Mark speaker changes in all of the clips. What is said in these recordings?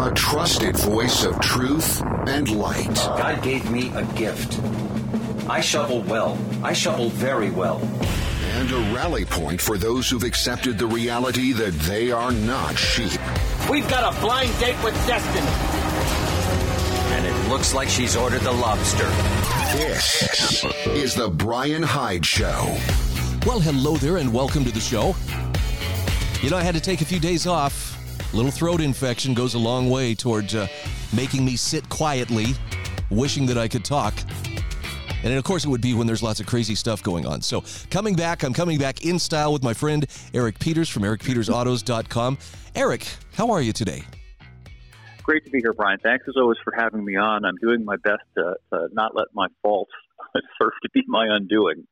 Speaker 1: a trusted voice of truth and light.
Speaker 2: God gave me a gift. I shovel well. I shovel very well.
Speaker 1: And a rally point for those who've accepted the reality that they are not sheep.
Speaker 3: We've got a blind date with destiny.
Speaker 2: And it looks like she's ordered the lobster.
Speaker 1: This is the Brian Hyde Show.
Speaker 4: Well, hello there, and welcome to the show. You know, I had to take a few days off. Little throat infection goes a long way towards uh, making me sit quietly, wishing that I could talk. And of course, it would be when there's lots of crazy stuff going on. So, coming back, I'm coming back in style with my friend Eric Peters from ericpetersautos.com. Eric, how are you today?
Speaker 5: Great to be here, Brian. Thanks as always for having me on. I'm doing my best to, to not let my faults serve to be my undoing.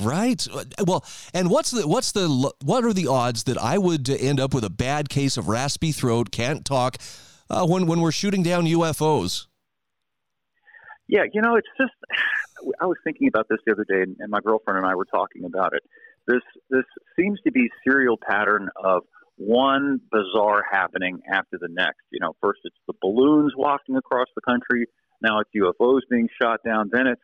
Speaker 4: Right. Well, and what's the what's the what are the odds that I would end up with a bad case of raspy throat, can't talk, uh, when when we're shooting down UFOs?
Speaker 5: Yeah, you know, it's just I was thinking about this the other day, and my girlfriend and I were talking about it. This this seems to be serial pattern of one bizarre happening after the next. You know, first it's the balloons wafting across the country. Now it's UFOs being shot down. Then it's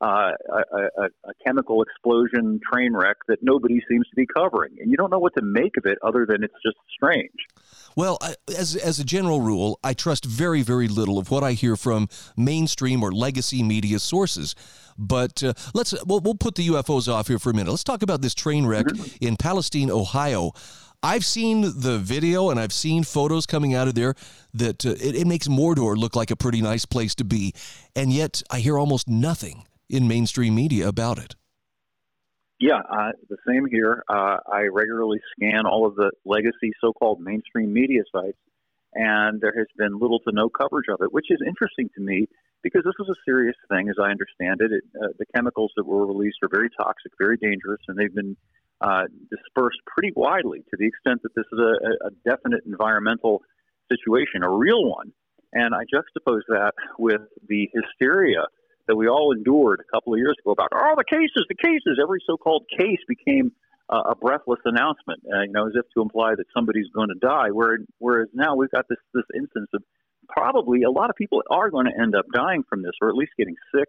Speaker 5: uh, a, a, a, chemical explosion train wreck that nobody seems to be covering, and you don't know what to make of it other than it's just strange.
Speaker 4: Well, as as a general rule, I trust very very little of what I hear from mainstream or legacy media sources. But uh, let's we'll, we'll put the UFOs off here for a minute. Let's talk about this train wreck mm-hmm. in Palestine, Ohio. I've seen the video and I've seen photos coming out of there that uh, it, it makes Mordor look like a pretty nice place to be, and yet I hear almost nothing in mainstream media about it.
Speaker 5: Yeah, uh, the same here. Uh, I regularly scan all of the legacy so called mainstream media sites, and there has been little to no coverage of it, which is interesting to me because this was a serious thing, as I understand it. it uh, the chemicals that were released are very toxic, very dangerous, and they've been uh, dispersed pretty widely to the extent that this is a, a definite environmental situation, a real one. And I juxtapose that with the hysteria that we all endured a couple of years ago about all oh, the cases, the cases. Every so-called case became uh, a breathless announcement, uh, you know, as if to imply that somebody's going to die. Whereas, whereas now we've got this this instance of probably a lot of people are going to end up dying from this, or at least getting sick.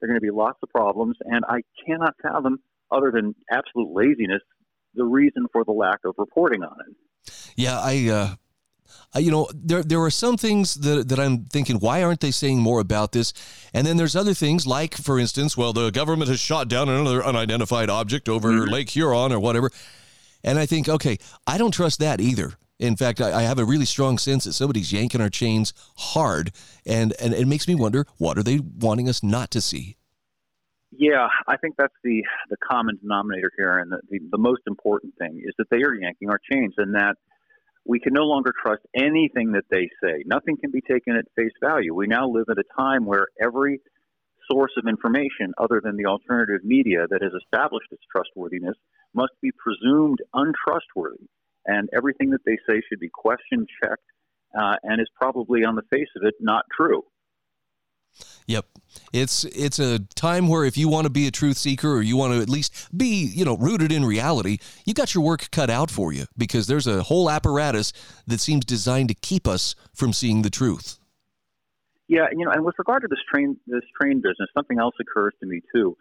Speaker 5: There are going to be lots of problems, and I cannot fathom, other than absolute laziness, the reason for the lack of reporting on it.
Speaker 4: Yeah, I uh, uh, you know, there there are some things that that I'm thinking, why aren't they saying more about this? And then there's other things, like for instance, well, the government has shot down another unidentified object over mm-hmm. Lake Huron or whatever, and I think, okay, I don't trust that either. In fact, I, I have a really strong sense that somebody's yanking our chains hard, and and it makes me wonder, what are they wanting us not to see?
Speaker 5: Yeah, I think that's the the common denominator here, and the, the, the most important thing is that they are yanking our chains, and that we can no longer trust anything that they say. Nothing can be taken at face value. We now live at a time where every source of information other than the alternative media that has established its trustworthiness must be presumed untrustworthy. And everything that they say should be questioned, checked, uh, and is probably on the face of it not true.
Speaker 4: Yep. It's it's a time where if you want to be a truth seeker or you want to at least be, you know, rooted in reality, you got your work cut out for you because there's a whole apparatus that seems designed to keep us from seeing the truth.
Speaker 5: Yeah, you know, and with regard to this train this train business, something else occurs to me too.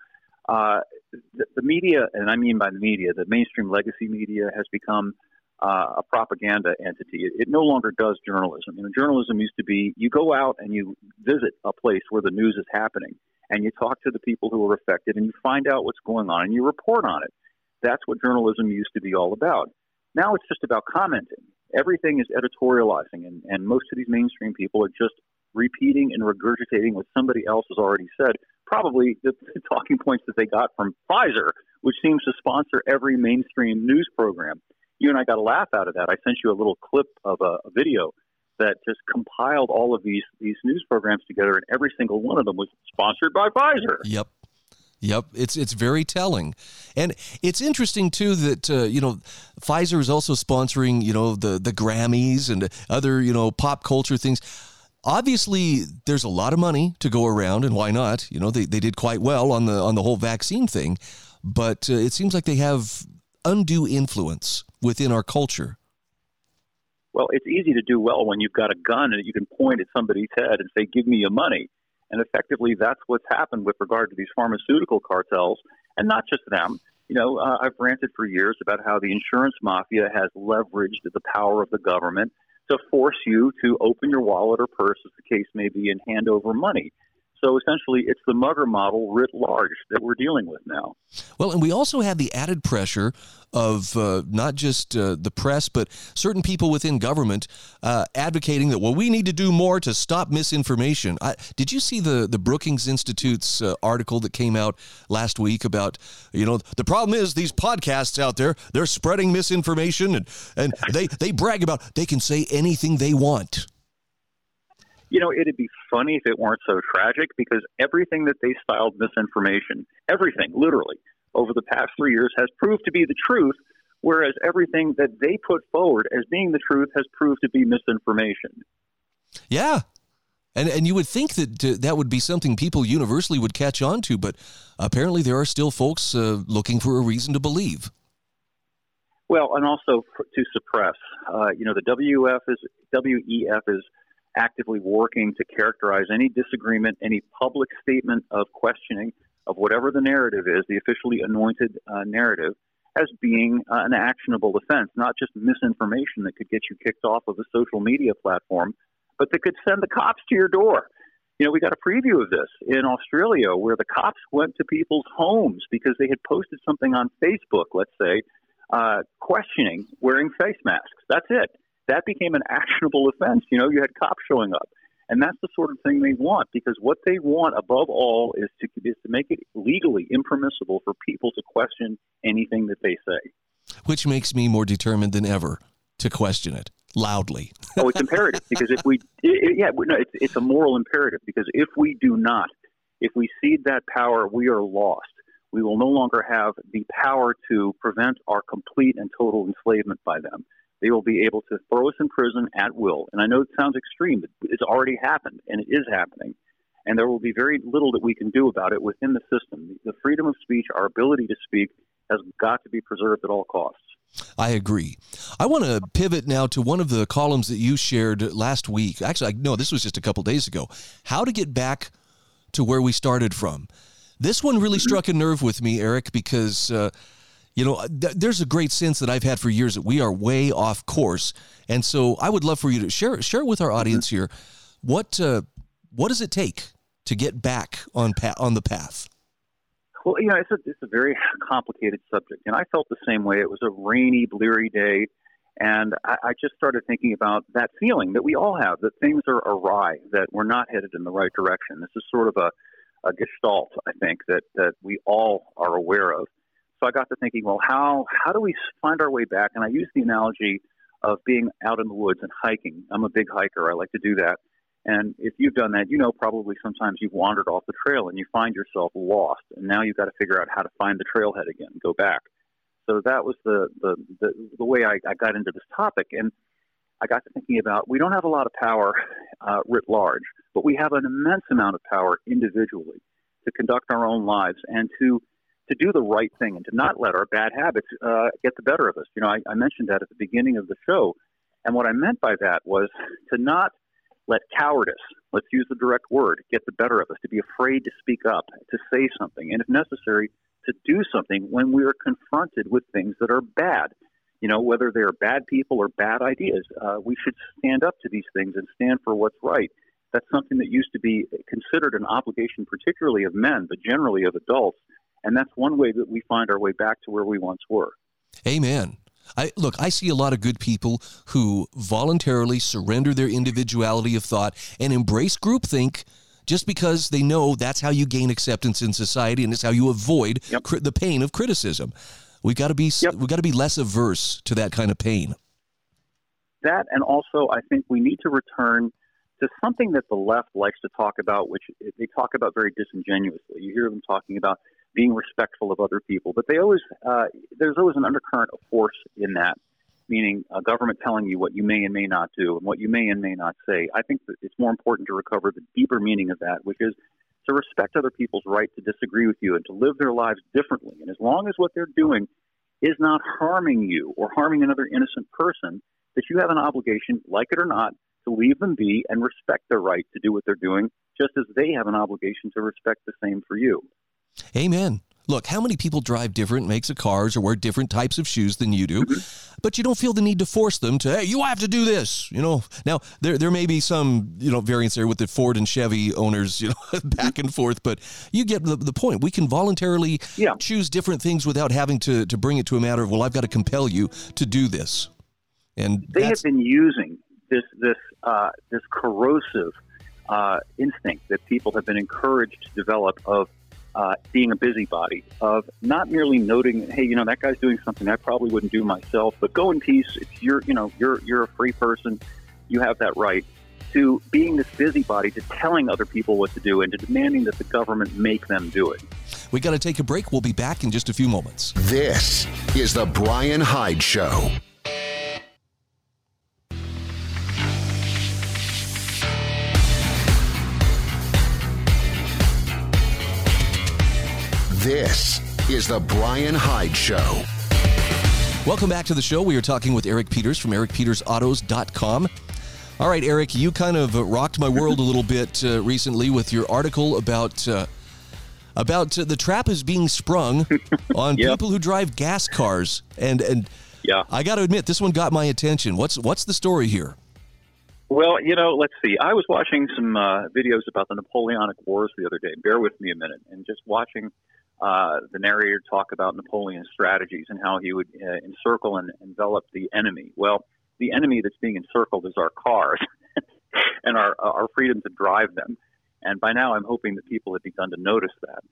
Speaker 5: Uh, the, the media, and I mean by the media, the mainstream legacy media has become uh, a propaganda entity. It, it, no longer does journalism. You know, journalism used to be you go out and you visit a place where the news is happening, and you talk to the people who are affected, and you find out what's going on, and you report on it. That's what journalism used to be all about. Now it's just about commenting. Everything is editorializing, and, and most of these mainstream people are just repeating and regurgitating what somebody else has already said. Probably the, the talking points that they got from Pfizer, which seems to sponsor every mainstream news program you and I got a laugh out of that. I sent you a little clip of a, a video that just compiled all of these these news programs together, and every single one of them was sponsored by Pfizer.
Speaker 4: Yep. Yep, it's it's very telling, and it's interesting too that uh, you know Pfizer is also sponsoring you know the the Grammys and other you know pop culture things. Obviously, there's a lot of money to go around, and why not? You know they, they did quite well on the on the whole vaccine thing, but uh, it seems like they have undue influence within our culture.
Speaker 5: Well, it's easy to do well when you've got a gun and you can point at somebody's head and say, "Give me your money." And effectively, that's what's happened with regard to these pharmaceutical cartels, and not just them. You know, uh, I've ranted for years about how the insurance mafia has leveraged the power of the government to force you to open your wallet or purse, as the case may be, and hand over money. So essentially, it's the mugger model writ large that we're dealing with now.
Speaker 4: Well, and we also have the added pressure of uh, not just uh, the press, but certain people within government uh, advocating that, well, we need to do more to stop misinformation. I, did you see the, the Brookings Institute's uh, article that came out last week about, you know, the problem is these podcasts out there, they're spreading misinformation and, and they, they brag about they can say anything they want
Speaker 5: you know, it'd be funny if it weren't so tragic because everything that they styled misinformation, everything, literally, over the past three years has proved to be the truth, whereas everything that they put forward as being the truth has proved to be misinformation.
Speaker 4: Yeah. And, and you would think that uh, that would be something people universally would catch on to, but apparently there are still folks uh, looking for a reason to believe.
Speaker 5: Well, and also for, to suppress. Uh, you know, the WF is WEF is actively working to characterize any disagreement, any public statement of questioning of whatever the narrative is, the officially anointed uh, narrative, as being uh, an actionable offense, not just misinformation that could get you kicked off of a social media platform, but that could send the cops to your door. You know, we got a preview of this in Australia where the cops went to people's homes because they had posted something on Facebook, let's say, uh, questioning wearing face masks. That's it that became an actionable offense. You know, you had cops showing up. And that's the sort of thing they want because what they want above all is to is to make it legally impermissible for people to question anything that they say.
Speaker 4: Which makes me more determined than ever to question it loudly.
Speaker 5: oh, it's imperative because if we, it, yeah, no, it's, it's a moral imperative because if we do not, if we cede that power, we are lost. We will no longer have the power to prevent our complete and total enslavement by them. They will be able to throw us in prison at will. And I know it sounds extreme, but it's already happened, and it is happening. And there will be very little that we can do about it within the system. The freedom of speech, our ability to speak, has got to be preserved at all costs.
Speaker 4: I agree. I want to pivot now to one of the columns that you shared last week. Actually, no, this was just a couple days ago. How to get back to where we started from. This one really struck a nerve with me, Eric, because uh, you know, th- there's a great sense that I've had for years that we are way off course, and so I would love for you to share share with our audience mm-hmm. here what uh, what does it take to get back on pa- on the path.
Speaker 5: Well, you know, it's a it's a very complicated subject, and I felt the same way. It was a rainy, bleary day, and I, I just started thinking about that feeling that we all have that things are awry, that we're not headed in the right direction. This is sort of a a gestalt, I think, that, that we all are aware of. So I got to thinking, well, how how do we find our way back? And I use the analogy of being out in the woods and hiking. I'm a big hiker. I like to do that. And if you've done that, you know probably sometimes you've wandered off the trail and you find yourself lost. And now you've got to figure out how to find the trailhead again, go back. So that was the the the, the way I, I got into this topic. And I got to thinking about we don't have a lot of power uh, writ large, but we have an immense amount of power individually to conduct our own lives and to to do the right thing and to not let our bad habits uh, get the better of us. You know, I, I mentioned that at the beginning of the show, and what I meant by that was to not let cowardice, let's use the direct word, get the better of us, to be afraid to speak up, to say something, and if necessary, to do something when we are confronted with things that are bad. You know, whether they're bad people or bad ideas, uh, we should stand up to these things and stand for what's right. That's something that used to be considered an obligation, particularly of men, but generally of adults. And that's one way that we find our way back to where we once were.
Speaker 4: Amen. I, look, I see a lot of good people who voluntarily surrender their individuality of thought and embrace groupthink just because they know that's how you gain acceptance in society and it's how you avoid yep. cri- the pain of criticism. We got to be yep. we got to be less averse to that kind of pain.
Speaker 5: That and also I think we need to return to something that the left likes to talk about, which they talk about very disingenuously. You hear them talking about being respectful of other people. But they always uh, there's always an undercurrent of force in that, meaning a government telling you what you may and may not do and what you may and may not say. I think that it's more important to recover the deeper meaning of that, which is to respect other people's right to disagree with you and to live their lives differently. And as long as what they're doing is not harming you or harming another innocent person, that you have an obligation, like it or not, to leave them be and respect their right to do what they're doing, just as they have an obligation to respect the same for you.
Speaker 4: Amen. Look, how many people drive different makes of cars or wear different types of shoes than you do, mm-hmm. but you don't feel the need to force them to, hey, you have to do this. You know, now there, there may be some, you know, variance there with the Ford and Chevy owners, you know, back and forth, but you get the, the point. We can voluntarily yeah. choose different things without having to, to bring it to a matter of, well, I've got to compel you to do this. And
Speaker 5: they have been using this, this, uh, this corrosive uh, instinct that people have been encouraged to develop of uh, being a busybody, of not merely noting, hey, you know, that guy's doing something I probably wouldn't do myself, but go in peace. It's your, you know, you're you're a free person, you have that right. To being this busybody, to telling other people what to do, and to demanding that the government make them do it.
Speaker 4: We got to take a break. We'll be back in just a few moments.
Speaker 1: This is the Brian Hyde Show. This is the Brian Hyde Show.
Speaker 4: Welcome back to the show. We are talking with Eric Peters from ericpetersautos.com. All right, Eric, you kind of rocked my world a little bit uh, recently with your article about uh, about uh, the trap is being sprung on yep. people who drive gas cars, and and yeah, I got to admit this one got my attention. What's what's the story here?
Speaker 5: Well, you know, let's see. I was watching some uh, videos about the Napoleonic Wars the other day. Bear with me a minute, and just watching uh, the narrator talk about Napoleon's strategies and how he would uh, encircle and envelop the enemy. Well, the enemy that's being encircled is our cars and our our freedom to drive them. And by now, I'm hoping that people have begun to notice that.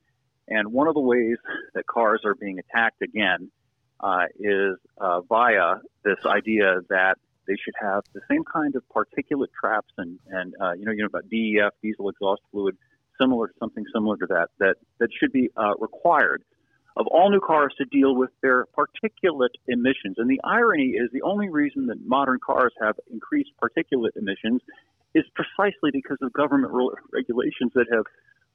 Speaker 5: And one of the ways that cars are being attacked again uh, is uh, via this idea that they should have the same kind of particulate traps and and uh, you know you know about DEF diesel exhaust fluid similar, something similar to that, that, that should be uh, required of all new cars to deal with their particulate emissions. And the irony is the only reason that modern cars have increased particulate emissions is precisely because of government regulations that have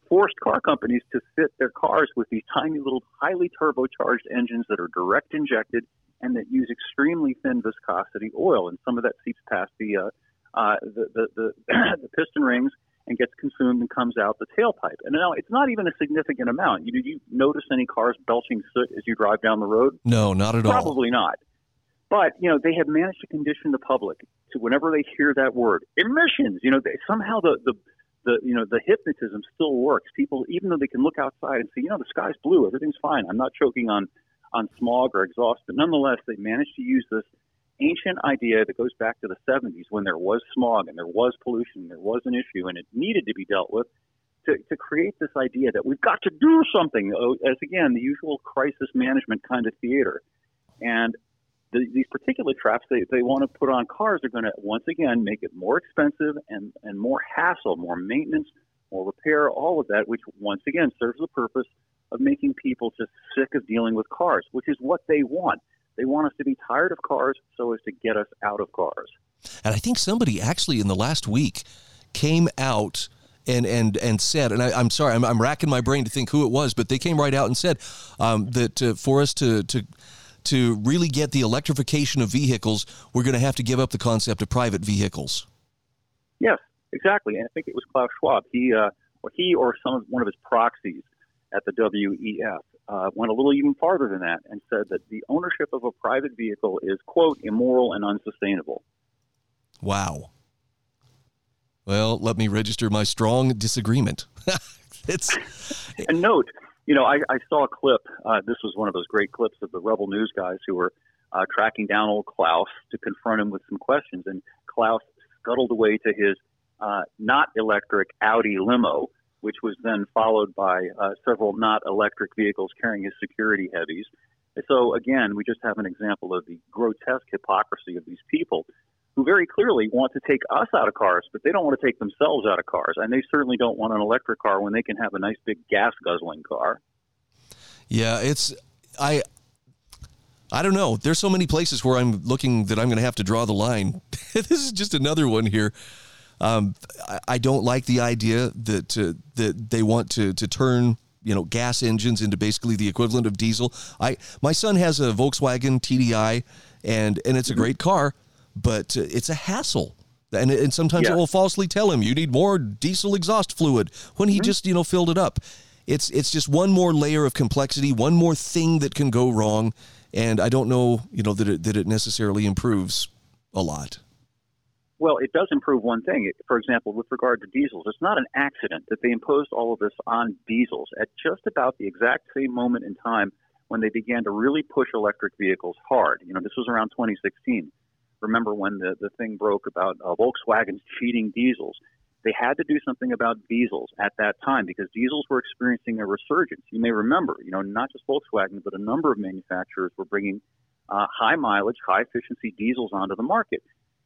Speaker 5: forced car companies to fit their cars with these tiny little highly turbocharged engines that are direct injected and that use extremely thin viscosity oil. And some of that seeps past the, uh, uh, the, the, the, the piston rings and gets consumed and comes out the tailpipe. And now it's not even a significant amount. You, did you notice any cars belching soot as you drive down the road?
Speaker 4: No, not at
Speaker 5: Probably
Speaker 4: all.
Speaker 5: Probably not. But you know they have managed to condition the public to whenever they hear that word emissions, you know they, somehow the, the the you know the hypnotism still works. People even though they can look outside and see you know the sky's blue, everything's fine. I'm not choking on on smog or exhaust, but nonetheless they managed to use this ancient idea that goes back to the 70s when there was smog and there was pollution, and there was an issue, and it needed to be dealt with. To, to create this idea that we've got to do something, oh, as again, the usual crisis management kind of theater. And the, these particulate traps they, they want to put on cars are going to, once again, make it more expensive and, and more hassle, more maintenance, more repair, all of that, which once again serves the purpose of making people just sick of dealing with cars, which is what they want. They want us to be tired of cars so as to get us out of cars.
Speaker 4: And I think somebody actually in the last week came out and and and said, and I, am sorry, I'm, I'm, racking my brain to think who it was, but they came right out and said um, that uh, for us to to to really get the electrification of vehicles, we're going to have to give up the concept of private vehicles.
Speaker 5: Yes, exactly. And I think it was Klaus Schwab. He uh, or he or some one of his proxies at the WEF uh, went a little even farther than that and said that the ownership of a private vehicle is, quote, immoral and unsustainable.
Speaker 4: Wow. Well, let me register my strong disagreement. it's
Speaker 5: and note, you know, I, I saw a clip. Uh, this was one of those great clips of the Rebel News guys who were uh, tracking down old Klaus to confront him with some questions, and Klaus scuttled away to his uh, not electric Audi limo which was then followed by uh, several not electric vehicles carrying his security heavies. So again, we just have an example of the grotesque hypocrisy of these people who very clearly want to take us out of cars, but they don't want to take themselves out of cars. And they certainly don't want an electric car when they can have a nice big gas guzzling car.
Speaker 4: Yeah, it's I I don't know. There's so many places where I'm looking that I'm going to have to draw the line. this is just another one here. Um, I, I, don't like the idea that uh, that they want to to turn you know gas engines into basically the equivalent of diesel. I my son has a Volkswagen TDI, and and it's a great car, but uh, it's a hassle. And, and sometimes
Speaker 5: Yeah.
Speaker 4: it will falsely tell him you need more diesel exhaust fluid when he just you know filled it up. It's it's just one more layer of complexity, one more thing that can go wrong, and I don't know you know that it, that it necessarily improves a lot.
Speaker 5: Well, it does improve one thing. For example, with regard to diesels, it's not an accident that they imposed all of this on diesels at just about the exact same moment in time when they began to really push electric vehicles hard. You know, this was around 2016. Remember when the, the thing broke about uh, Volkswagen's cheating diesels? They had to do something about diesels at that time because diesels were experiencing a resurgence. You may remember, you know, not just Volkswagen, but a number of manufacturers were bringing uh, high mileage, high efficiency diesels onto the market.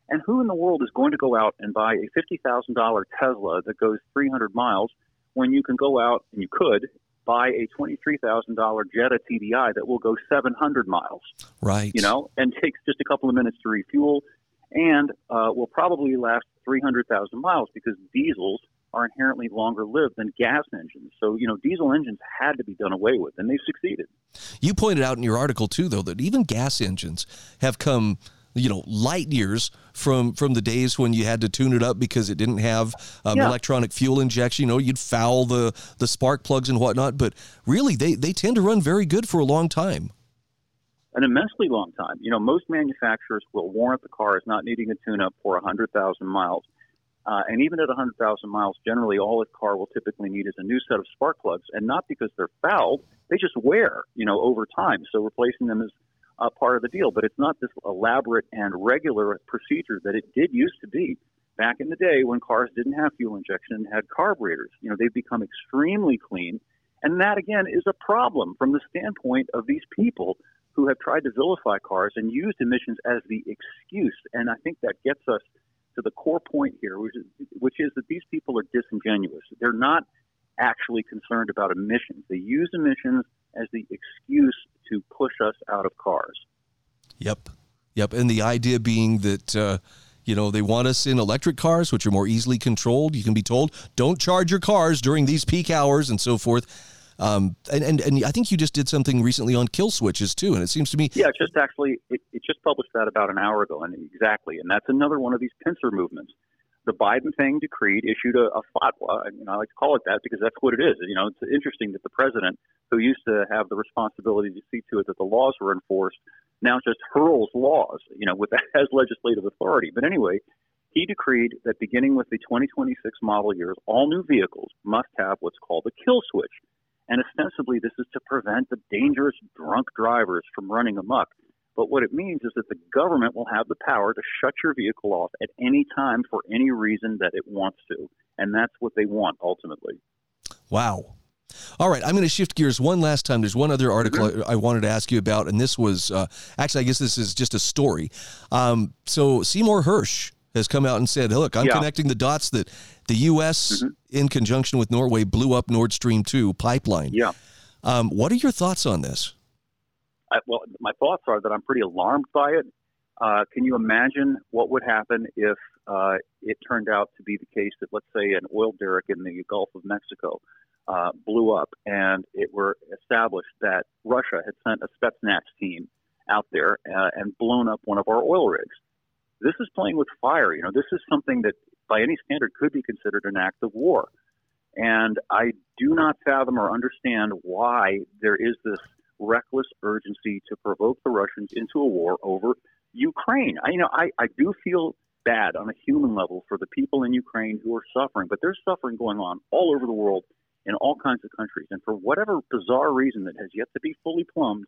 Speaker 5: And who in the world is going to go out and buy a $50,000 Tesla that goes 300 miles when you can go out and you could buy a $23,000 Jetta TDI that will go 700 miles,
Speaker 4: Right.
Speaker 5: you know, and takes just a couple of minutes to refuel and uh, will probably last 300,000 miles because diesels are inherently longer lived than gas engines. So, you know, diesel engines had to be done away with, and they've succeeded.
Speaker 4: You pointed out in your article too, though, that even gas engines have come, you know, light years from from the days when you had to tune it up because it didn't have um,
Speaker 5: Yeah.
Speaker 4: electronic fuel injection. You know, you'd foul the the spark plugs and whatnot, but really, they they tend to run very good for a long time.
Speaker 5: an immensely long time. You know, most manufacturers will warrant the car as not needing a tune-up for 100,000 miles. Uh, and even at 100,000 miles, generally all a car will typically need is a new set of spark plugs, and not because they're fouled, they just wear, you know, over time. So replacing them is uh, part of the deal. But it's not this elaborate and regular procedure that it did used to be back in the day when cars didn't have fuel injection and had carburetors. You know, they've become extremely clean, and that again is a problem from the standpoint of these people who have tried to vilify cars and used emissions as the excuse. And I think that gets us to the core point here, which is, which is that these people are disingenuous. They're not actually concerned about emissions. They use emissions as the excuse to push us out of cars.
Speaker 4: Yep, yep. And the idea being that. Uh, you know, they want us in electric cars, which are more easily controlled. You can be told, don't charge your cars during these peak hours and so forth. Um, and, and, and I think you just did something recently on kill switches too. And it seems to me,
Speaker 5: Yeah, it just actually, it, it just published that about an hour ago, and exactly, and that's another one of these pincer movements. The Biden thing decreed issued a, a fatwa, you know, I like to call it that because that's what it is. You know, it's interesting that the president, who used to have the responsibility to see to it that the laws were enforced, now just hurls laws, you know, with as legislative authority. But anyway, he decreed that beginning with the 2026 model years, all new vehicles must have what's called a kill switch. And ostensibly, this is to prevent the dangerous drunk drivers from running amok. But what it means is that the government will have the power to shut your vehicle off at any time for any reason that it wants to. And that's what they want ultimately.
Speaker 4: Wow. All right, I'm going to shift gears one last time. There's one other article I wanted to ask you about, and this was uh, actually, I guess this is just a story. Um, so Seymour Hersh has come out and said, "Look, I'm
Speaker 5: Yeah.
Speaker 4: connecting the dots that the U.S. in conjunction with Norway blew up Nord Stream 2 pipeline."
Speaker 5: Yeah.
Speaker 4: Um, what are your thoughts on this?
Speaker 5: I, well, my thoughts are that I'm pretty alarmed by it. Uh, can you imagine what would happen if uh, it turned out to be the case that, let's say, an oil derrick in the Gulf of Mexico uh, blew up and it were established that Russia had sent a Spetsnaz team out there uh, and blown up one of our oil rigs? This is playing with fire. You know, this is something that, by any standard, could be considered an act of war. And I do not fathom or understand why there is this reckless urgency to provoke the Russians into a war over Ukraine. I, you know, I, I do feel bad on a human level for the people in Ukraine who are suffering, but there's suffering going on all over the world in all kinds of countries. And for whatever bizarre reason that has yet to be fully plumbed,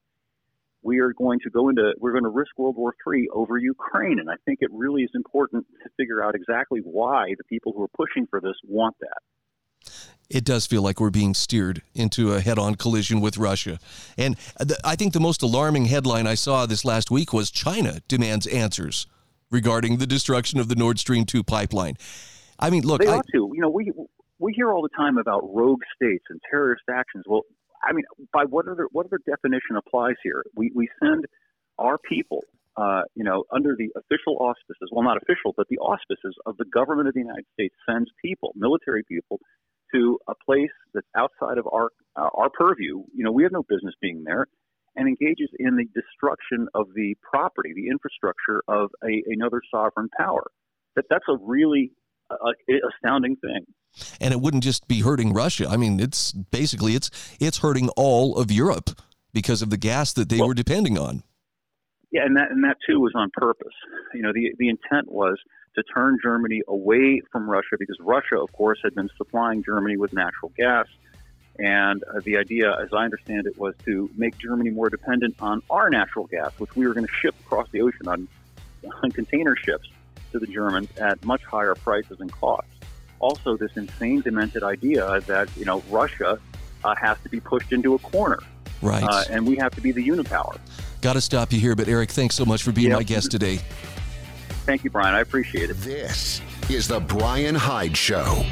Speaker 5: we are going to go into we're going to risk World War III over Ukraine. And I think it really is important to figure out exactly why the people who are pushing for this want that.
Speaker 4: It does feel like we're being steered into a head-on collision with Russia. And th- I think the most alarming headline I saw this last week was China demands answers regarding the destruction of the Nord Stream 2 pipeline. I mean, look,
Speaker 5: They
Speaker 4: I,
Speaker 5: ought to. You know, we we hear all the time about rogue states and terrorist actions. Well, I mean, by what other what other definition applies here? We we send our people, uh, you know, under the official auspices. Well, not official, but the auspices of the government of the United States sends people, military people, to a place that's outside of our uh, our purview. You know, we have no business being there. and engages in the destruction of the property, the infrastructure of a, another sovereign power. That that's a really uh, astounding thing.
Speaker 4: And it wouldn't just be hurting Russia. I mean, it's basically it's it's hurting all of Europe because of the gas that they well, were depending on.
Speaker 5: Yeah, and that and that too was on purpose. You know, the the intent was to turn Germany away from Russia because Russia, of course, had been supplying Germany with natural gas. And uh, the idea, as I understand it, was to make Germany more dependent on our natural gas, which we were going to ship across the ocean on, on container ships to the Germans at much higher prices and costs. Also, this insane, demented idea that you know Russia uh, has to be pushed into a corner,
Speaker 4: right? Uh,
Speaker 5: and we have to be the unipower.
Speaker 4: Got to stop you here, but Eric, thanks so much for being yep. my guest today.
Speaker 5: Thank you, Brian. I appreciate it.
Speaker 1: This is the Brian Hyde Show.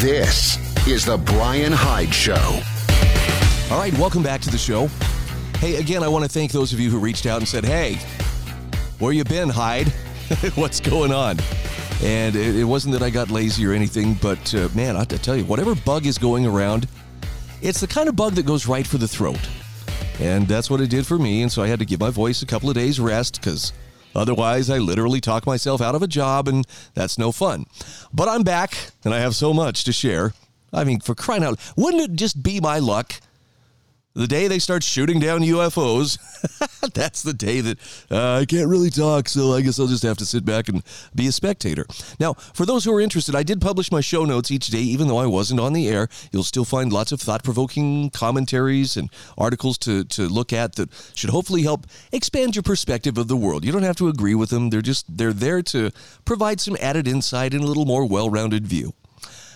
Speaker 1: This is the Brian Hyde Show.
Speaker 4: All right, welcome back to the show. Hey, again, I want to thank those of you who reached out and said, "Hey, where you been, Hyde? What's going on?" And it, it, wasn't that I got lazy or anything, but uh, man, I have to tell you, whatever bug is going around, it's the kind of bug that goes right for the throat. And that's what it did for me. And so I had to give my voice a couple of days rest because otherwise I literally talk myself out of a job and that's no fun. But I'm back and I have so much to share. I mean, for crying out, wouldn't it just be my luck the day they start shooting down UFOs, that's the day that uh, I can't really talk, so I guess I'll just have to sit back and be a spectator. Now, for those who are interested, I did publish my show notes each day, even though I wasn't on the air. You'll still find lots of thought provoking commentaries and articles to, to look at that should hopefully help expand your perspective of the world. You don't have to agree with them, they're just they're there to provide some added insight and a little more well rounded view.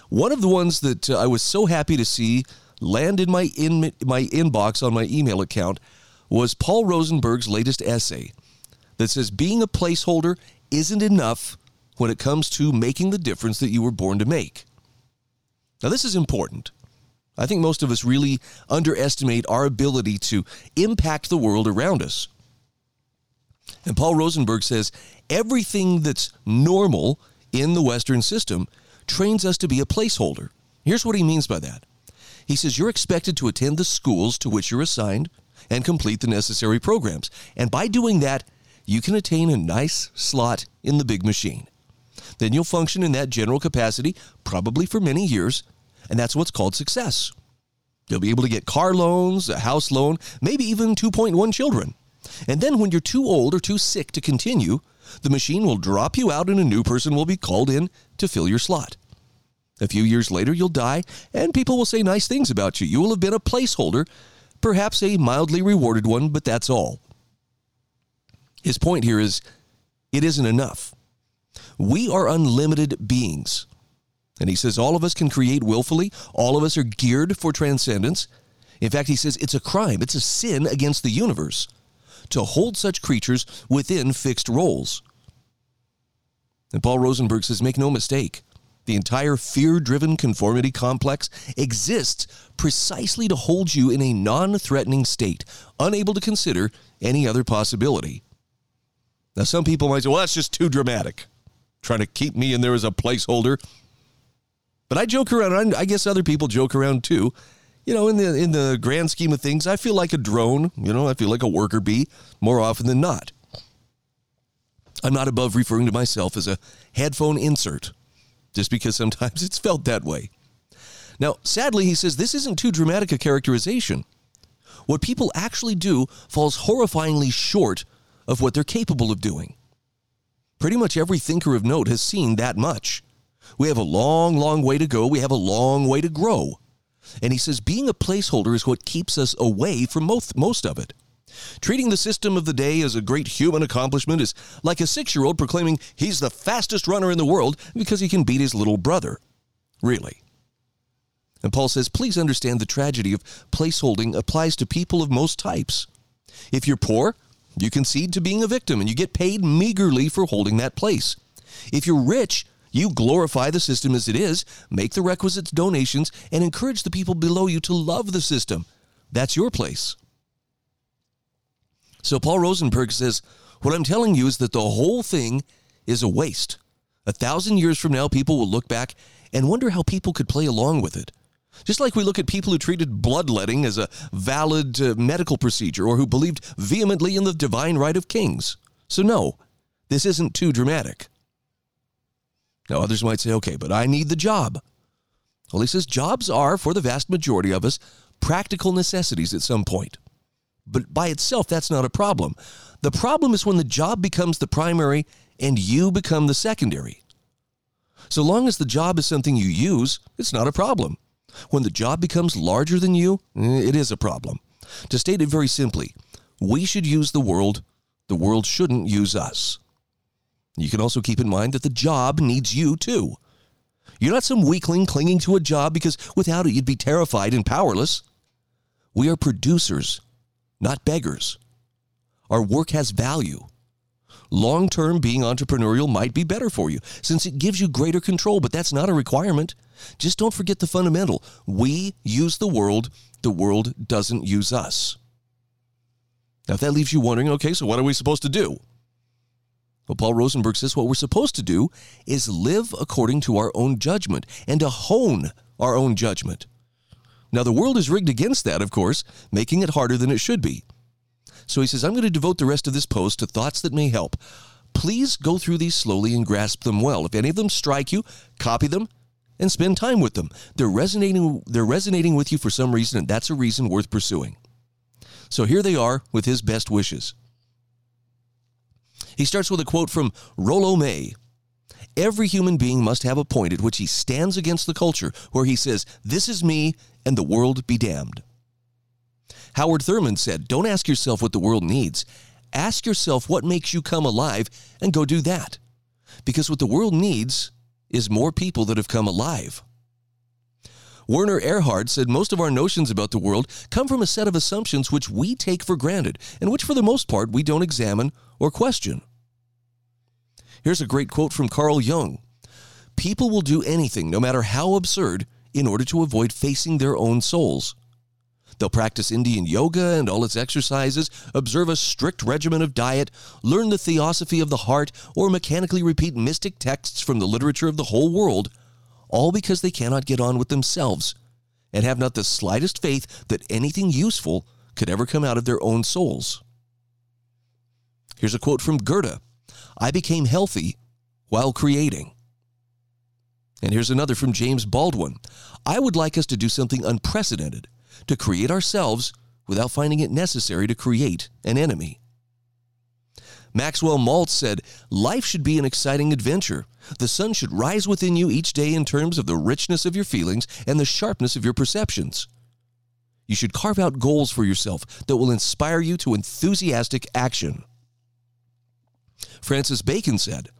Speaker 4: One of the ones that uh, I was so happy to see land in my in my inbox on my email account was Paul Rosenberg's latest essay that says being a placeholder isn't enough when it comes to making the difference that you were born to make. Now this is important. I think most of us really underestimate our ability to impact the world around us. And Paul Rosenberg says everything that's normal in the Western system trains us to be a placeholder. Here's what he means by that he says you're expected to attend the schools to which you're assigned and complete the necessary programs. And by doing that, you can attain a nice slot in the big machine. Then you'll function in that general capacity, probably for many years, and that's what's called success. You'll be able to get car loans, a house loan, maybe even 2.1 children. And then when you're too old or too sick to continue, the machine will drop you out and a new person will be called in to fill your slot. A few years later, you'll die, and people will say nice things about you. You will have been a placeholder, perhaps a mildly rewarded one, but that's all. His point here is it isn't enough. We are unlimited beings. And he says all of us can create willfully, all of us are geared for transcendence. In fact, he says it's a crime, it's a sin against the universe to hold such creatures within fixed roles. And Paul Rosenberg says make no mistake. The entire fear driven conformity complex exists precisely to hold you in a non threatening state, unable to consider any other possibility. Now, some people might say, well, that's just too dramatic, trying to keep me in there as a placeholder. But I joke around. I guess other people joke around too. You know, in the in the grand scheme of things, I feel like a drone. You know, I feel like a worker bee more often than not. I'm not above referring to myself as a headphone insert just because sometimes it's felt that way. Now, sadly, he says this isn't too dramatic a characterization. What people actually do falls horrifyingly short of what they're capable of doing. Pretty much every thinker of note has seen that much. We have a long, long way to go. We have a long way to grow. And he says being a placeholder is what keeps us away from most, most of it. Treating the system of the day as a great human accomplishment is like a six year old proclaiming he's the fastest runner in the world because he can beat his little brother. Really. And Paul says, please understand the tragedy of placeholding applies to people of most types. If you're poor, you concede to being a victim and you get paid meagerly for holding that place. If you're rich, you glorify the system as it is, make the requisite donations, and encourage the people below you to love the system. That's your place. So Paul Rosenberg says, What I'm telling you is that the whole thing is a waste. A thousand years from now, people will look back and wonder how people could play along with it. Just like we look at people who treated bloodletting as a valid uh, medical procedure or who believed vehemently in the divine right of kings. So, no, this isn't too dramatic. Now, others might say, okay, but I need the job. Well, he says jobs are, for the vast majority of us, practical necessities at some point. But by itself, that's not a problem. The problem is when the job becomes the primary and you become the secondary. So long as the job is something you use, it's not a problem. When the job becomes larger than you, eh, it is a problem. To state it very simply, we should use the world, the world shouldn't use us. You can also keep in mind that the job needs you too. You're not some weakling clinging to a job because without it you'd be terrified and powerless. We are producers, not beggars. Our work has value. Long term, being entrepreneurial might be better for you since it gives you greater control, but that's not a requirement. Just don't forget the fundamental. We use the world, the world doesn't use us. Now, if that leaves you wondering, okay, so what are we supposed to do? Well, Paul Rosenberg says what we're supposed to do is live according to our own judgment and to hone our own judgment. Now, the world is rigged against that, of course, making it harder than it should be. So he says, I'm going to devote the rest of this post to thoughts that may help. Please go through these slowly and grasp them well. If any of them strike you, copy them and spend time with them. They're resonating, they're resonating with you for some reason, and that's a reason worth pursuing. So here they are with his best wishes. He starts with a quote from Rollo May. Every human being must have a point at which he stands against the culture, where he says, This is me, and the world be damned. Howard Thurman said, Don't ask yourself what the world needs. Ask yourself what makes you come alive and go do that. Because what the world needs is more people that have come alive. Werner Erhard said most of our notions about the world come from a set of assumptions which we take for granted and which, for the most part, we don't examine or question. Here's a great quote from Carl Jung People will do anything, no matter how absurd, in order to avoid facing their own souls. They'll practice Indian yoga and all its exercises, observe a strict regimen of diet, learn the theosophy of the heart, or mechanically repeat mystic texts from the literature of the whole world, all because they cannot get on with themselves and have not the slightest faith that anything useful could ever come out of their own souls. Here's a quote from Goethe I became healthy while creating. And here's another from James Baldwin I would like us to do something unprecedented to create ourselves without finding it necessary to create an enemy. Maxwell Maltz said, Life should be an exciting adventure. The sun should rise within you each day in terms of the richness of your feelings and the sharpness of your perceptions. You should carve out goals for yourself that will inspire you to enthusiastic action. Francis Bacon said,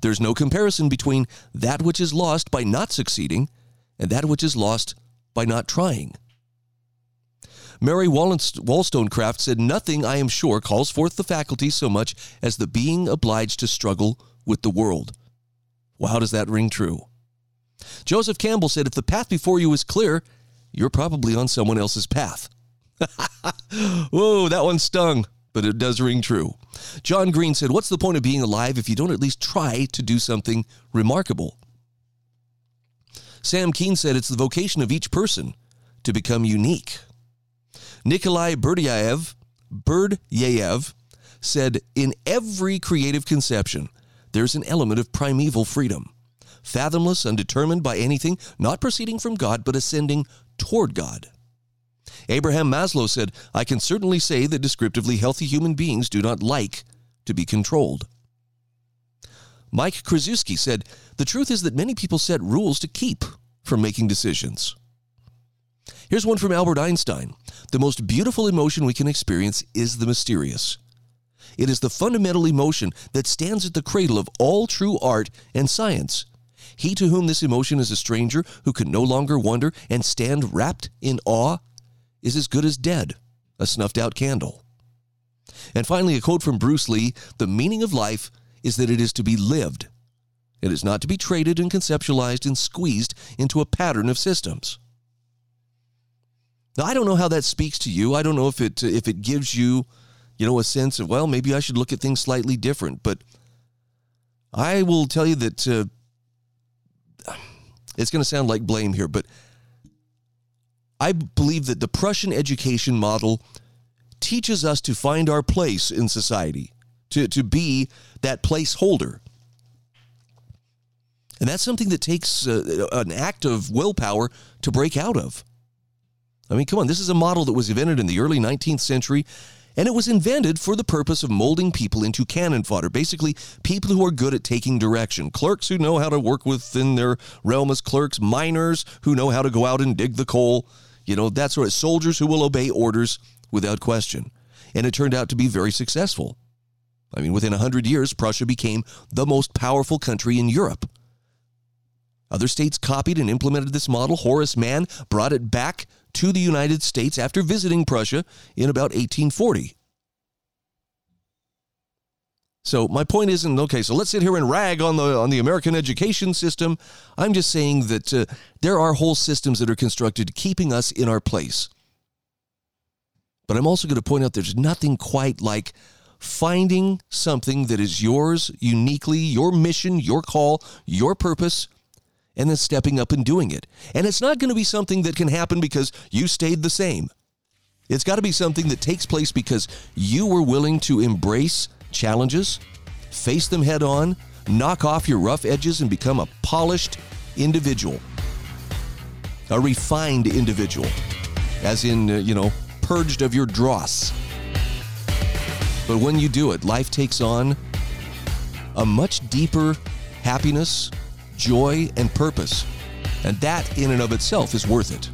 Speaker 4: There's no comparison between that which is lost by not succeeding and that which is lost by not trying. Mary Wollstonecraft said, Nothing, I am sure, calls forth the faculty so much as the being obliged to struggle with the world. Well, how does that ring true? Joseph Campbell said, If the path before you is clear, you're probably on someone else's path. Whoa, that one stung, but it does ring true. John Green said, What's the point of being alive if you don't at least try to do something remarkable? Sam Keen said, It's the vocation of each person to become unique. Nikolai Berdyaev, Berdyaev said, In every creative conception, there's an element of primeval freedom, fathomless, undetermined by anything, not proceeding from God, but ascending toward God. Abraham Maslow said, I can certainly say that descriptively healthy human beings do not like to be controlled. Mike Krzyzewski said, The truth is that many people set rules to keep from making decisions. Here's one from Albert Einstein The most beautiful emotion we can experience is the mysterious. It is the fundamental emotion that stands at the cradle of all true art and science. He to whom this emotion is a stranger, who can no longer wonder and stand wrapped in awe, is as good as dead, a snuffed out candle. And finally, a quote from Bruce Lee The meaning of life is that it is to be lived. It is not to be traded and conceptualized and squeezed into a pattern of systems. Now, I don't know how that speaks to you. I don't know if it if it gives you, you know, a sense of well, maybe I should look at things slightly different. But I will tell you that uh, it's going to sound like blame here, but I believe that the Prussian education model teaches us to find our place in society, to, to be that placeholder. And that's something that takes uh, an act of willpower to break out of. I mean, come on, this is a model that was invented in the early 19th century, and it was invented for the purpose of molding people into cannon fodder. Basically, people who are good at taking direction, clerks who know how to work within their realm as clerks, miners who know how to go out and dig the coal, you know, that sort of soldiers who will obey orders without question. And it turned out to be very successful. I mean, within 100 years, Prussia became the most powerful country in Europe. Other states copied and implemented this model. Horace Mann brought it back to the United States after visiting Prussia in about 1840. So my point isn't okay. So let's sit here and rag on the on the American education system. I'm just saying that uh, there are whole systems that are constructed keeping us in our place. But I'm also going to point out there's nothing quite like finding something that is yours uniquely, your mission, your call, your purpose, and then stepping up and doing it. And it's not going to be something that can happen because you stayed the same. It's got to be something that takes place because you were willing to embrace challenges, face them head on, knock off your rough edges, and become a polished individual, a refined individual, as in, uh, you know, purged of your dross. But when you do it, life takes on a much deeper happiness, joy, and purpose. And that, in and of itself, is worth it.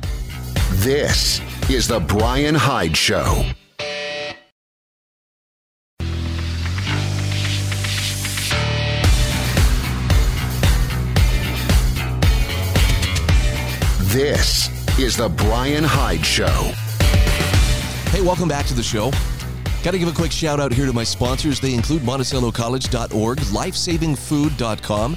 Speaker 1: This is The Brian Hyde Show. This is The Brian Hyde Show.
Speaker 4: Hey, welcome back to the show. Got to give a quick shout out here to my sponsors. They include MonticelloCollege.org, LifesavingFood.com,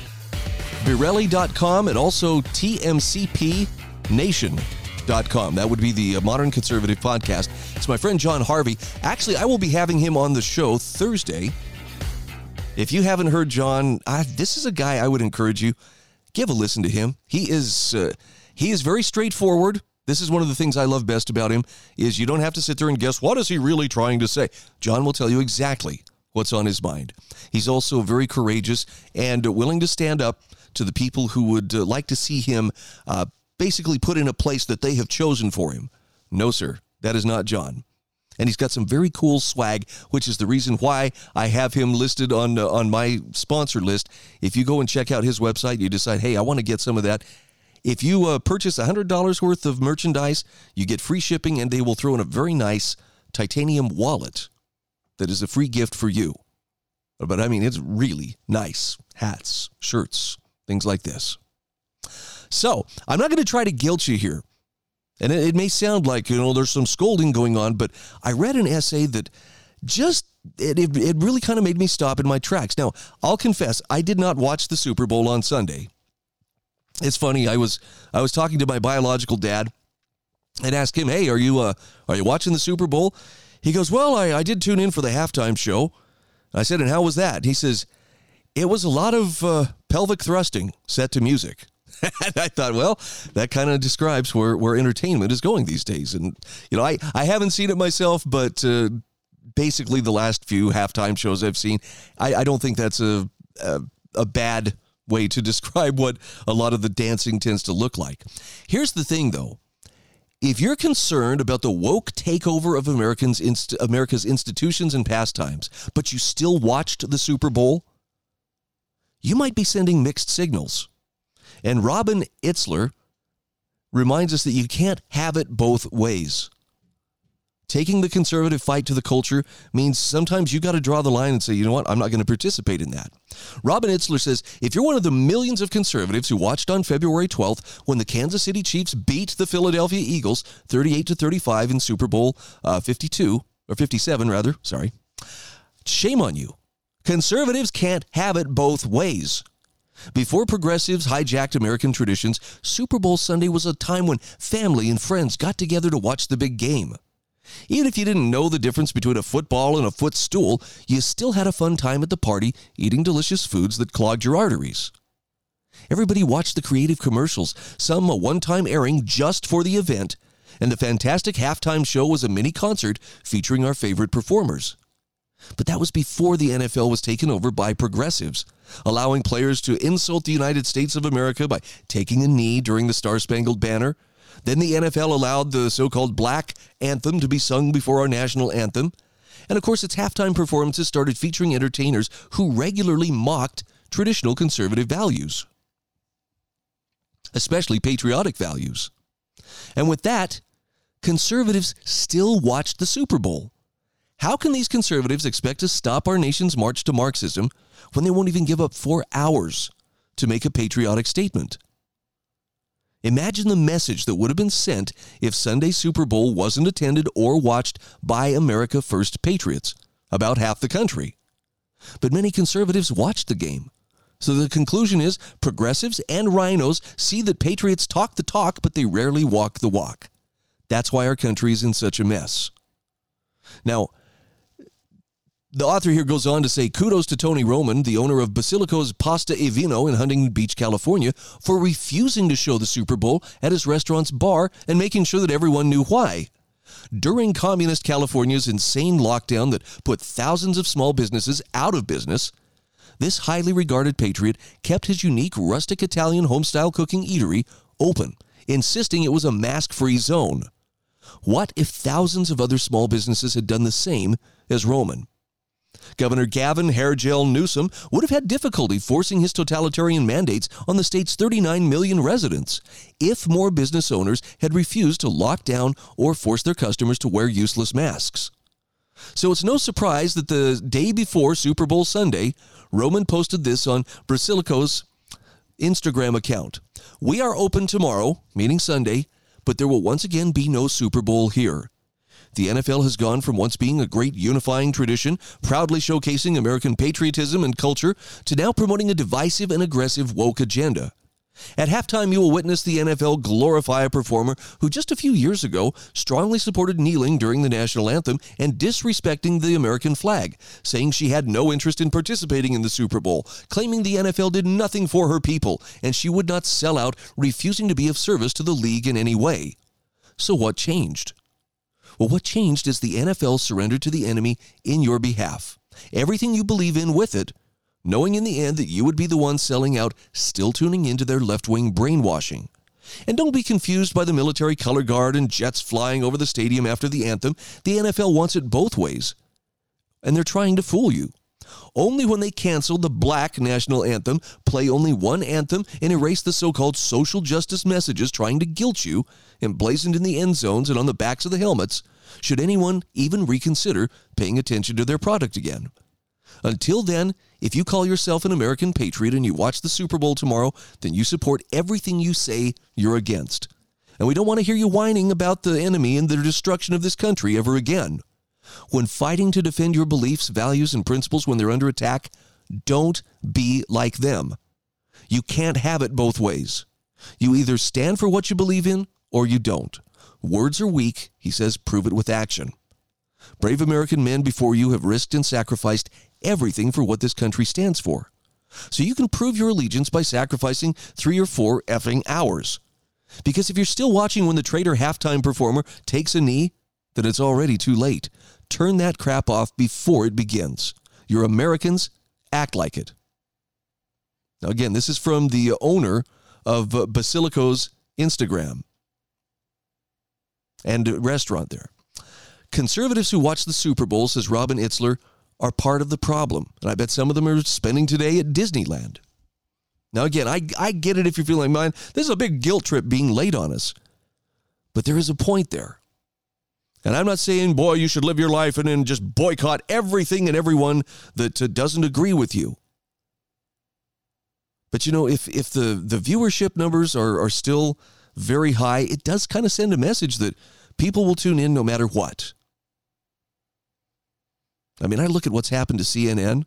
Speaker 4: Birelli.com, and also TMCPNation.com. That would be the uh, Modern Conservative Podcast. It's my friend John Harvey. Actually, I will be having him on the show Thursday. If you haven't heard John, I, this is a guy I would encourage you give a listen to him. He is uh, he is very straightforward. This is one of the things I love best about him is you don't have to sit there and guess what is he really trying to say. John will tell you exactly what's on his mind. He's also very courageous and willing to stand up to the people who would uh, like to see him uh, basically put in a place that they have chosen for him. No, sir, that is not John. And he's got some very cool swag, which is the reason why I have him listed on uh, on my sponsor list. If you go and check out his website, you decide, hey, I want to get some of that. If you uh, purchase $100 worth of merchandise, you get free shipping, and they will throw in a very nice titanium wallet that is a free gift for you. But I mean, it's really nice hats, shirts, things like this. So I'm not going to try to guilt you here. And it, it may sound like, you know, there's some scolding going on, but I read an essay that just it, it, it really kind of made me stop in my tracks. Now, I'll confess, I did not watch the Super Bowl on Sunday. It's funny. I was I was talking to my biological dad and asked him, "Hey, are you uh, are you watching the Super Bowl?" He goes, "Well, I, I did tune in for the halftime show." I said, "And how was that?" He says, "It was a lot of uh, pelvic thrusting set to music." and I thought, well, that kind of describes where, where entertainment is going these days. And, you know, I, I haven't seen it myself, but uh, basically the last few halftime shows I've seen, I, I don't think that's a, a, a bad way to describe what a lot of the dancing tends to look like. Here's the thing, though. If you're concerned about the woke takeover of Americans inst- America's institutions and pastimes, but you still watched the Super Bowl, you might be sending mixed signals. And Robin Itzler reminds us that you can't have it both ways. Taking the conservative fight to the culture means sometimes you got to draw the line and say, you know what, I'm not going to participate in that. Robin Itzler says if you're one of the millions of conservatives who watched on February 12th when the Kansas City Chiefs beat the Philadelphia Eagles 38 to 35 in Super Bowl uh, 52 or 57 rather, sorry. Shame on you. Conservatives can't have it both ways. Before progressives hijacked American traditions, Super Bowl Sunday was a time when family and friends got together to watch the big game. Even if you didn't know the difference between a football and a footstool, you still had a fun time at the party eating delicious foods that clogged your arteries. Everybody watched the creative commercials, some a one time airing just for the event, and the fantastic halftime show was a mini concert featuring our favorite performers. But that was before the NFL was taken over by progressives, allowing players to insult the United States of America by taking a knee during the Star Spangled Banner. Then the NFL allowed the so called black anthem to be sung before our national anthem. And of course, its halftime performances started featuring entertainers who regularly mocked traditional conservative values, especially patriotic values. And with that, conservatives still watched the Super Bowl. How can these conservatives expect to stop our nation's march to Marxism when they won't even give up four hours to make a patriotic statement? Imagine the message that would have been sent if Sunday's Super Bowl wasn't attended or watched by America First patriots, about half the country. But many conservatives watched the game. So the conclusion is progressives and rhinos see that patriots talk the talk, but they rarely walk the walk. That's why our country is in such a mess. Now, the author here goes on to say kudos to Tony Roman, the owner of Basilico's Pasta e Vino in Huntington Beach, California, for refusing to show the Super Bowl at his restaurant's bar and making sure that everyone knew why. During communist California's insane lockdown that put thousands of small businesses out of business, this highly regarded patriot kept his unique rustic Italian homestyle cooking eatery open, insisting it was a mask free zone. What if thousands of other small businesses had done the same as Roman? Governor Gavin Hairgel Newsom would have had difficulty forcing his totalitarian mandates on the state's 39 million residents if more business owners had refused to lock down or force their customers to wear useless masks. So it's no surprise that the day before Super Bowl Sunday, Roman posted this on Basilico's Instagram account. We are open tomorrow, meaning Sunday, but there will once again be no Super Bowl here. The NFL has gone from once being a great unifying tradition, proudly showcasing American patriotism and culture, to now promoting a divisive and aggressive woke agenda. At halftime, you will witness the NFL glorify a performer who just a few years ago strongly supported kneeling during the national anthem and disrespecting the American flag, saying she had no interest in participating in the Super Bowl, claiming the NFL did nothing for her people and she would not sell out, refusing to be of service to the league in any way. So, what changed? Well, what changed is the NFL surrendered to the enemy in your behalf. Everything you believe in with it, knowing in the end that you would be the one selling out, still tuning into their left wing brainwashing. And don't be confused by the military color guard and jets flying over the stadium after the anthem. The NFL wants it both ways. And they're trying to fool you. Only when they cancel the black national anthem, play only one anthem, and erase the so called social justice messages trying to guilt you, emblazoned in the end zones and on the backs of the helmets, should anyone even reconsider paying attention to their product again. Until then, if you call yourself an American patriot and you watch the Super Bowl tomorrow, then you support everything you say you're against. And we don't want to hear you whining about the enemy and the destruction of this country ever again. When fighting to defend your beliefs, values, and principles when they're under attack, don't be like them. You can't have it both ways. You either stand for what you believe in or you don't. Words are weak, he says, prove it with action. Brave American men before you have risked and sacrificed everything for what this country stands for. So you can prove your allegiance by sacrificing three or four effing hours. Because if you're still watching when the traitor halftime performer takes a knee, then it's already too late. Turn that crap off before it begins. You're Americans, act like it. Now, again, this is from the owner of Basilico's Instagram and restaurant there. Conservatives who watch the Super Bowl, says Robin Itzler, are part of the problem. And I bet some of them are spending today at Disneyland. Now, again, I, I get it if you're feeling like mine. This is a big guilt trip being laid on us. But there is a point there. And I'm not saying, boy, you should live your life and then just boycott everything and everyone that uh, doesn't agree with you. But you know, if if the the viewership numbers are are still very high, it does kind of send a message that people will tune in no matter what. I mean, I look at what's happened to CNN.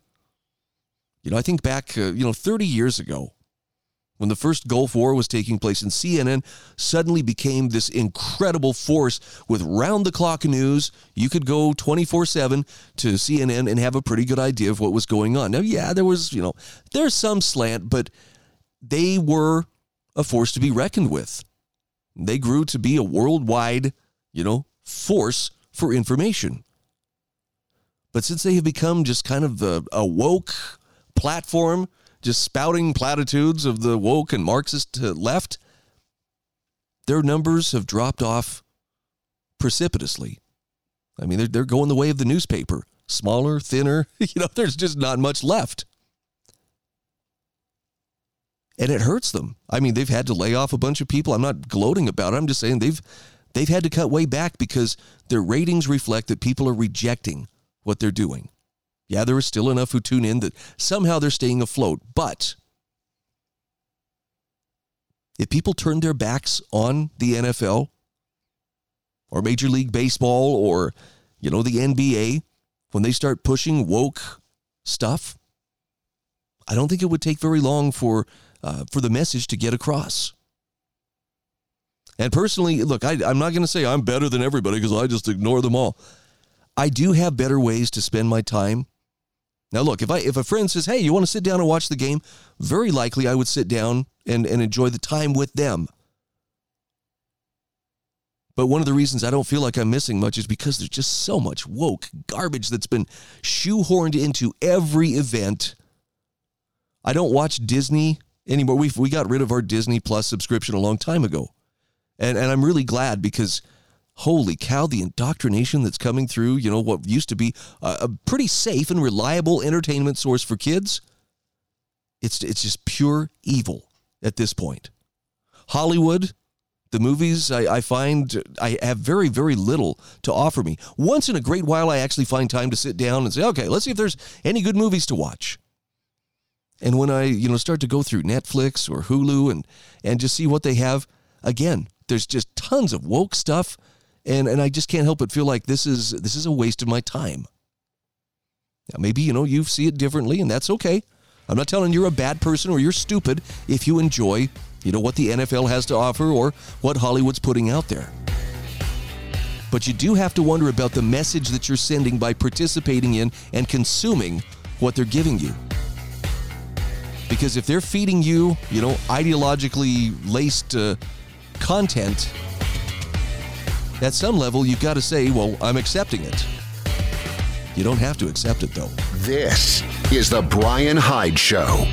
Speaker 4: You know, I think back, uh, you know, 30 years ago when the first Gulf War was taking place, and CNN suddenly became this incredible force with round the clock news. You could go 24 7 to CNN and have a pretty good idea of what was going on. Now, yeah, there was, you know, there's some slant, but they were a force to be reckoned with. They grew to be a worldwide, you know, force for information. But since they have become just kind of a, a woke platform, just spouting platitudes of the woke and Marxist left, their numbers have dropped off precipitously. I mean, they're, they're going the way of the newspaper smaller, thinner. You know, there's just not much left. And it hurts them. I mean, they've had to lay off a bunch of people. I'm not gloating about it. I'm just saying they've they've had to cut way back because their ratings reflect that people are rejecting what they're doing. Yeah, there are still enough who tune in that somehow they're staying afloat. But if people turn their backs on the NFL or Major League Baseball or, you know, the NBA, when they start pushing woke stuff, I don't think it would take very long for uh, for the message to get across. And personally, look, I, I'm not going to say I'm better than everybody because I just ignore them all. I do have better ways to spend my time now, look, if I if a friend says, "Hey, you want to sit down and watch the game?" Very likely, I would sit down and and enjoy the time with them. But one of the reasons I don't feel like I'm missing much is because there's just so much woke garbage that's been shoehorned into every event. I don't watch Disney anymore. We we got rid of our Disney Plus subscription a long time ago, and and I'm really glad because holy cow, the indoctrination that's coming through, you know, what used to be a, a, pretty safe and reliable entertainment source for kids, it's, it's just pure evil at this point. Hollywood, the movies, I, I find I have very, very little to offer me. Once in a great while, I actually find time to sit down and say, okay, let's see if there's any good movies to watch. And when I, you know, start to go through Netflix or Hulu and and just see what they have, again, there's just tons of woke stuff and and I just can't help but feel like this is this is a waste of my time. Now, maybe you know you see it differently, and that's okay. I'm not telling you you're a bad person or you're stupid if you enjoy you know what the NFL has to offer or what Hollywood's putting out there. But you do have to wonder about the message that you're sending by participating in and consuming what they're giving you. Because if they're feeding you, you know, ideologically laced uh, content, at some level, you've got to say, well, I'm accepting it. You don't have to accept it, though.
Speaker 1: This is The Brian Hyde Show.